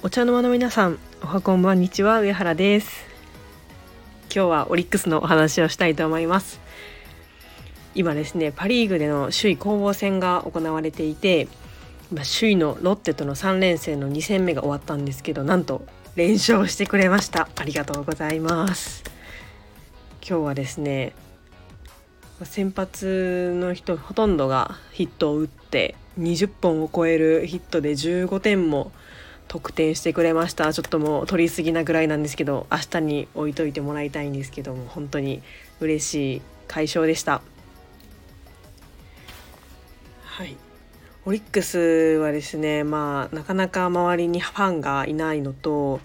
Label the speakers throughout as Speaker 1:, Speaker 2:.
Speaker 1: お茶の間の皆さんおはこんばんにちは上原です。今日はオリックスのお話をしたいと思います。今ですねパ・リーグでの首位攻防戦が行われていて首位のロッテとの3連戦の2戦目が終わったんですけどなんと連勝してくれました。ありがとうございます。今日はですね先発の人ほとんどがヒットを打って20本を超えるヒットで15点も得点してくれました。ちょっともう取りすぎなぐらいなんですけど明日に置いといてもらいたいんですけども本当に嬉しい快勝でした。はい。オリックスはですねまあなかなか周りにファンがいないのと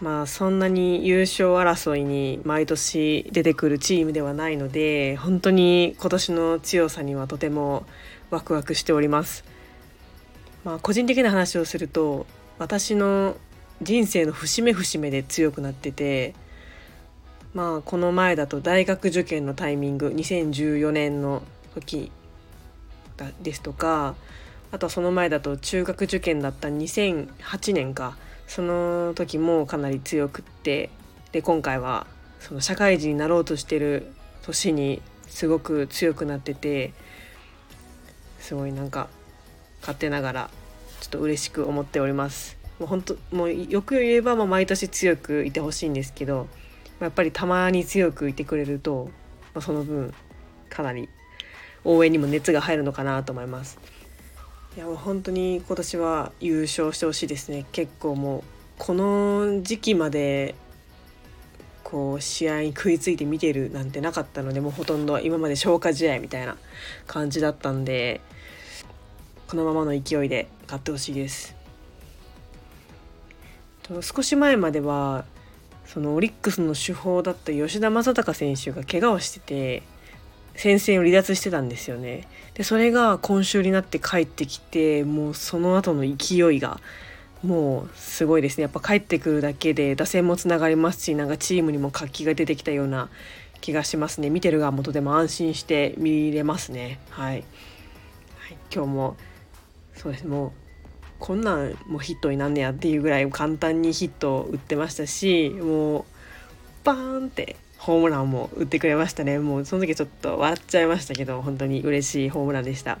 Speaker 1: まあそんなに優勝争いに毎年出てくるチームではないので本当に今年の強さにはとてもワクワクしております。まあ、個人的な話をすると私の人生の節目節目で強くなっててまあこの前だと大学受験のタイミング2014年の時ですとかあとはその前だと中学受験だった2008年かその時もかなり強くってで今回はその社会人になろうとしてる年にすごく強くなっててすごいなんか勝手ながらちょっと嬉しく思っております。もう本当もうよく言えばまあ毎年強くいてほしいんですけどやっぱりたまに強くいてくれると、まあ、その分かなり応援にも熱が入るのかなと思います。いやもう本当に今年は優勝してほしいですね。結構もうこの時期までこう試合に食いついて見てるなんてなかったのでもうほとんど今まで消化試合みたいな感じだったんでこのままの勢いで勝ってほしいです。と少し前まではそのオリックスの主砲だった吉田正尚選手が怪我をしてて戦線を離脱してたんですよね。でそれが今週になって帰ってきてもうその後の勢いがもうすごいですね。やっぱ帰ってくるだけで打線もつながりますしなんかチームにも活気が出てきたような気がしますね。見てる側もとても安心して見れますね。はい、はい、今日もそうです。もうこんなんもうヒットになんねやっていうぐらい簡単にヒットを打ってましたしもうバーンってホームランも打ってくれましたね。もうその時ちょっと笑っちゃいましたけど本当に嬉しいホームランでした。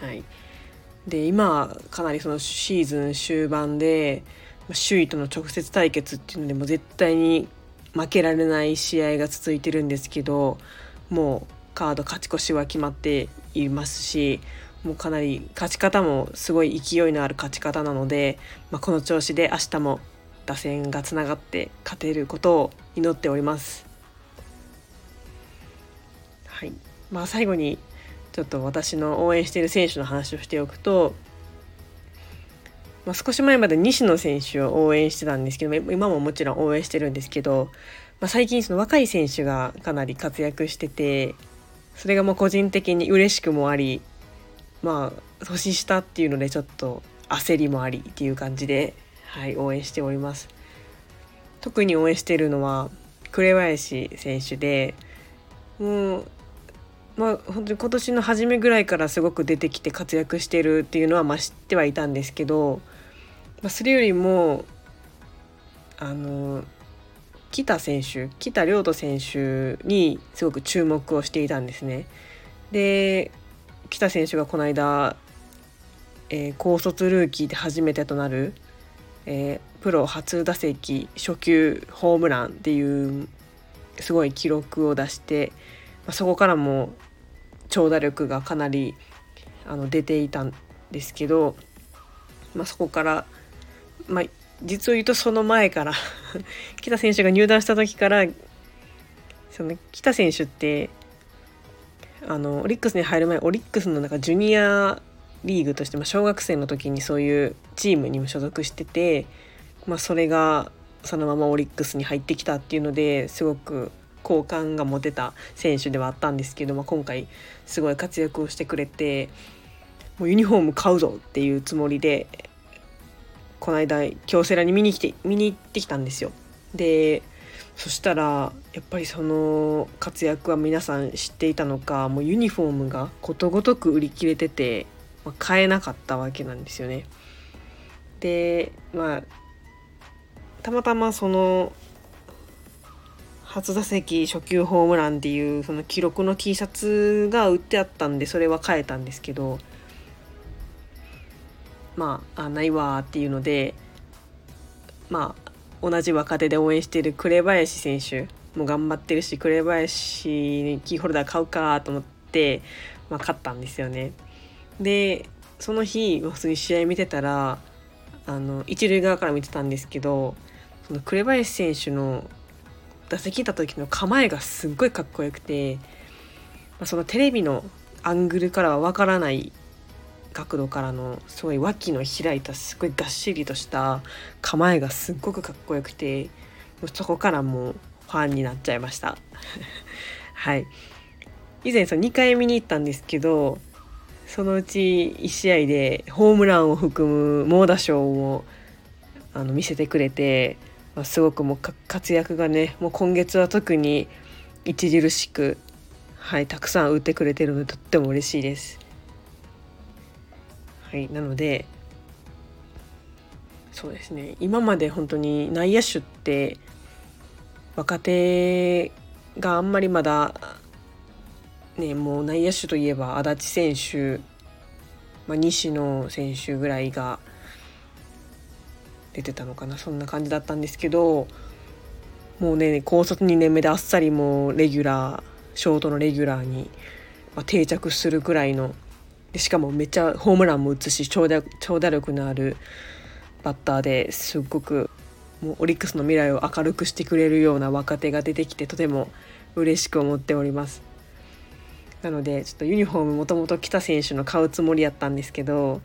Speaker 1: はい。で今かなりそのシーズン終盤で首位との直接対決っていうのでも絶対に負けられない試合が続いてるんですけどもうカード勝ち越しは決まっていますしもうかなり勝ち方もすごい勢いのある勝ち方なので、まあ、この調子で明日も打線がつながって勝てることを祈っております。はいまあ、最後にちょっと私の応援している選手の話をしておくと、まあ、少し前まで西野選手を応援してたんですけど今ももちろん応援してるんですけど、まあ、最近その若い選手がかなり活躍しててそれがもう個人的に嬉しくもありまあ年下っていうのでちょっと焦りもありっていう感じではい、応援しております。特に応援してるのは紅林選手でもうまあ本当に今年の初めぐらいからすごく出てきて活躍してるっていうのはまあ知ってはいたんですけど、まあ、それよりもあの北選手北亮斗選手にすごく注目をしていたんですね。で北選手がこの間、えー、高卒ルーキーで初めてとなるえー、プロ初打席初球ホームランっていうすごい記録を出して、まあ、そこからも長打力がかなりあの出ていたんですけど、まあ、そこから、まあ、実を言うとその前から 北選手が入団した時からその北選手ってあのオリックスに入る前オリックスのなんかジュニアリーグとして、まあ、小学生の時にそういうチームにも所属してて、まあ、それがそのままオリックスに入ってきたっていうのですごく好感が持てた選手ではあったんですけど、まあ、今回すごい活躍をしてくれてもうユニフォーム買うぞっていうつもりでこの間京セラに見に来て見に行ってきたんですよ。でそしたらやっぱりその活躍は皆さん知っていたのかもうユニフォームがことごとく売り切れててまあ、買えなかったわけなんですよね。でまあたまたまその初打席初球ホームランっていうその記録の T シャツが売ってあったんでそれは変えたんですけどまああないわっていうのでまあ同じ若手で応援している紅林選手も頑張ってるし紅林キーホルダー買うかと思って、まあ、買ったんですよね。でその日普通に試合見てたらあの一塁側から見てたんですけどその紅林選手の打席いた時の構えがすっごいかっこよくて、まあ、そのテレビのアングルからはわからない角度からのすごい脇の開いたすごいがっしりとした構えがすっごくかっこよくてそこからもうファンになっちゃいました はい以前その2回見に行ったんですけどそのうち1試合でホームランを含む猛打賞をあの見せてくれて、まあ、すごくもう活躍がねもう今月は特に著しく、はい、たくさん打ってくれてるのでとっても嬉しいです。はい、なのでそうですね。今まで本当に内野手って若手があんまりまだね、もう内野手といえば足立選手、まあ、西野選手ぐらいが出てたのかな。そんな感じだったんですけどもうね高卒2年目であっさりもうレギュラーショートのレギュラーに、ま、定着するくらいのでしかもめっちゃホームランも打つし長打長打力のあるバッターですっごくもうオリックスの未来を明るくしてくれるような若手が出てきてとても嬉しく思っております。なのでちょっとユニフォームもともと来た選手の買うつもりやったんですけど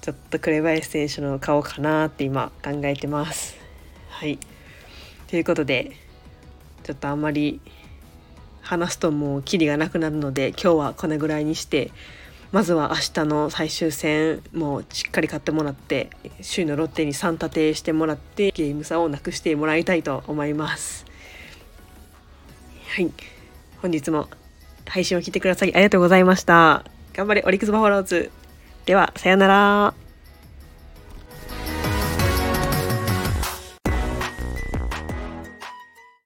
Speaker 1: ちょっと紅林選手の買おうかなって今考えてます。はいということでちょっとあんまり話すともうキリがなくなるので今日はこれぐらいにしてまずは明日の最終戦もしっかり買ってもらって首位のロッテに3立てしてもらってゲーム差をなくしてもらいたいと思います。はい本日も配信を聞いてくださりありがとうございました。頑張れ、オリックスバファローズ。では、さようなら。